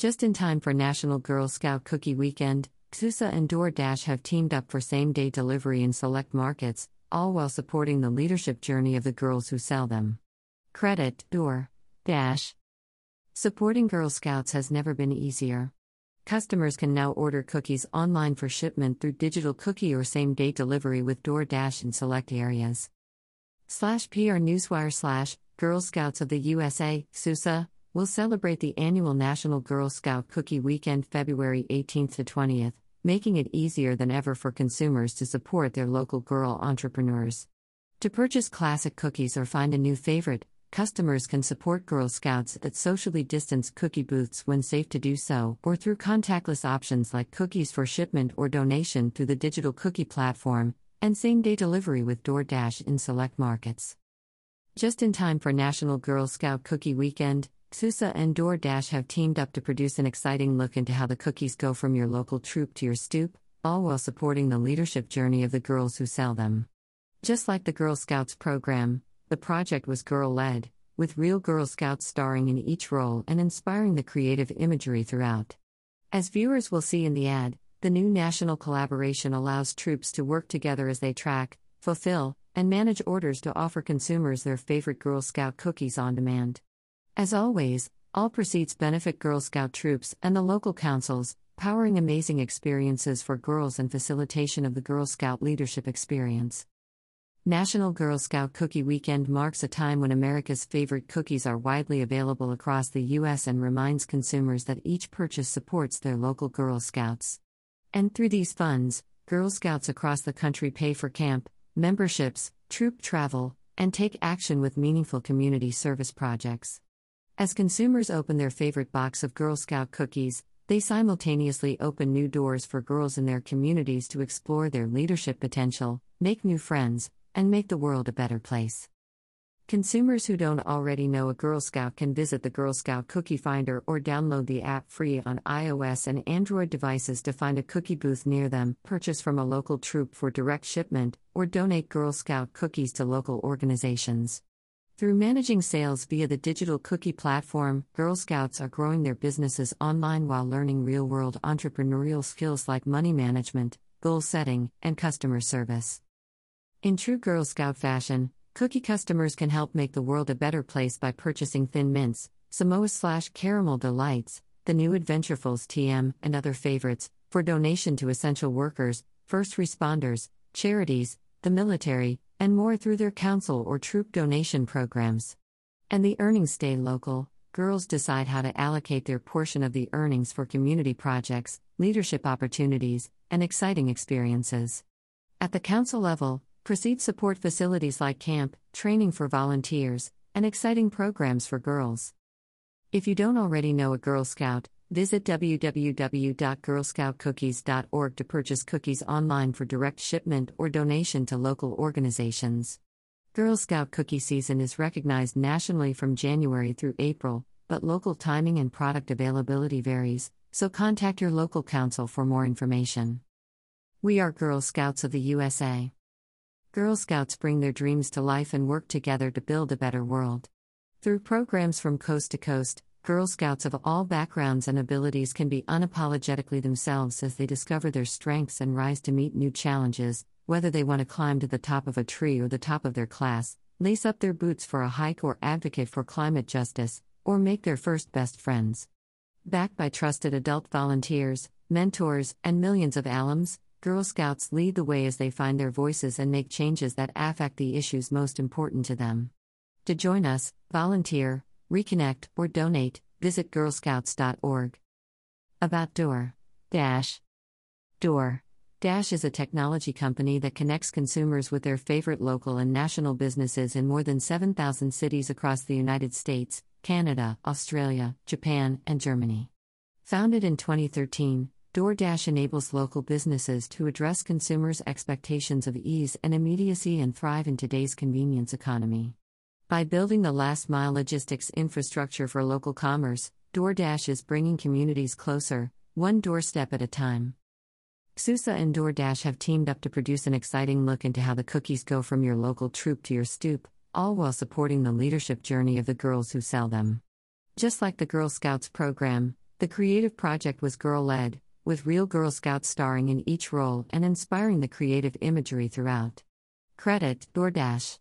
Just in time for National Girl Scout Cookie Weekend, GSUSA and DoorDash have teamed up for same day delivery in select markets, all while supporting the leadership journey of the girls who sell them. Credit Door Dash. Supporting Girl Scouts has never been easier. Customers can now order cookies online for shipment through digital cookie or same day delivery with DoorDash in select areas. Slash PR Newswire slash Girl Scouts of the USA, GSUSA, will celebrate the annual National Girl Scout Cookie Weekend February 18th to 20th, making it easier than ever for consumers to support their local girl entrepreneurs. To purchase classic cookies or find a new favorite, customers can support Girl Scouts at socially distanced cookie booths when safe to do so, or through contactless options like cookies for shipment or donation through the digital cookie platform, and same day delivery with DoorDash in select markets. Just in time for National Girl Scout Cookie Weekend, GSUSA and DoorDash have teamed up to produce an exciting look into how the cookies go from your local troop to your stoop, all while supporting the leadership journey of the girls who sell them. Just like the Girl Scouts program, the project was girl led, with real Girl Scouts starring in each role and inspiring the creative imagery throughout. As viewers will see in the ad, the new national collaboration allows troops to work together as they track, fulfill, and manage orders to offer consumers their favorite Girl Scout cookies on demand. As always, all proceeds benefit Girl Scout troops and the local councils, powering amazing experiences for girls and facilitation of the Girl Scout leadership experience. National Girl Scout Cookie Weekend marks a time when America's favorite cookies are widely available across the U.S. and reminds consumers that each purchase supports their local Girl Scouts. And through these funds, Girl Scouts across the country pay for camp, memberships, troop travel, and take action with meaningful community service projects. As consumers open their favorite box of Girl Scout cookies, they simultaneously open new doors for girls in their communities to explore their leadership potential, make new friends, and make the world a better place. Consumers who don't already know a Girl Scout can visit the Girl Scout Cookie Finder or download the app free on iOS and Android devices to find a cookie booth near them, purchase from a local troop for direct shipment, or donate Girl Scout cookies to local organizations. Through managing sales via the digital cookie platform, Girl Scouts are growing their businesses online while learning real world entrepreneurial skills like money management, goal setting, and customer service. In true Girl Scout fashion, cookie customers can help make the world a better place by purchasing Thin Mints, Samoa slash Caramel Delights, the new Adventurefuls TM, and other favorites, for donation to essential workers, first responders, charities, the military, and more through their council or troop donation programs. And the earnings stay local. Girls decide how to allocate their portion of the earnings for community projects, leadership opportunities, and exciting experiences. At the council level, Proceed support facilities like camp, training for volunteers, and exciting programs for girls. If you don't already know a Girl Scout, visit www.girlscoutcookies.org to purchase cookies online for direct shipment or donation to local organizations. Girl Scout cookie season is recognized nationally from January through April, but local timing and product availability varies, so contact your local council for more information. We are Girl Scouts of the USA. Girl Scouts bring their dreams to life and work together to build a better world. Through programs from coast to coast, Girl Scouts of all backgrounds and abilities can be unapologetically themselves as they discover their strengths and rise to meet new challenges, whether they want to climb to the top of a tree or the top of their class, lace up their boots for a hike or advocate for climate justice, or make their first best friends. Backed by trusted adult volunteers, mentors, and millions of alums, Girl Scouts lead the way as they find their voices and make changes that affect the issues most important to them. To join us, volunteer, reconnect, or donate, visit girlscouts.org. About Door Dash Door Dash is a technology company that connects consumers with their favorite local and national businesses in more than 7,000 cities across the United States, Canada, Australia, Japan, and Germany. Founded in 2013, DoorDash enables local businesses to address consumers' expectations of ease and immediacy and thrive in today's convenience economy. By building the last mile logistics infrastructure for local commerce, DoorDash is bringing communities closer, one doorstep at a time. GSUSA and DoorDash have teamed up to produce an exciting look into how the cookies go from your local troop to your stoop, all while supporting the leadership journey of the girls who sell them. Just like the Girl Scouts program, The creative project was girl led, with real Girl Scouts starring in each role and inspiring the creative imagery throughout. Credit DoorDash.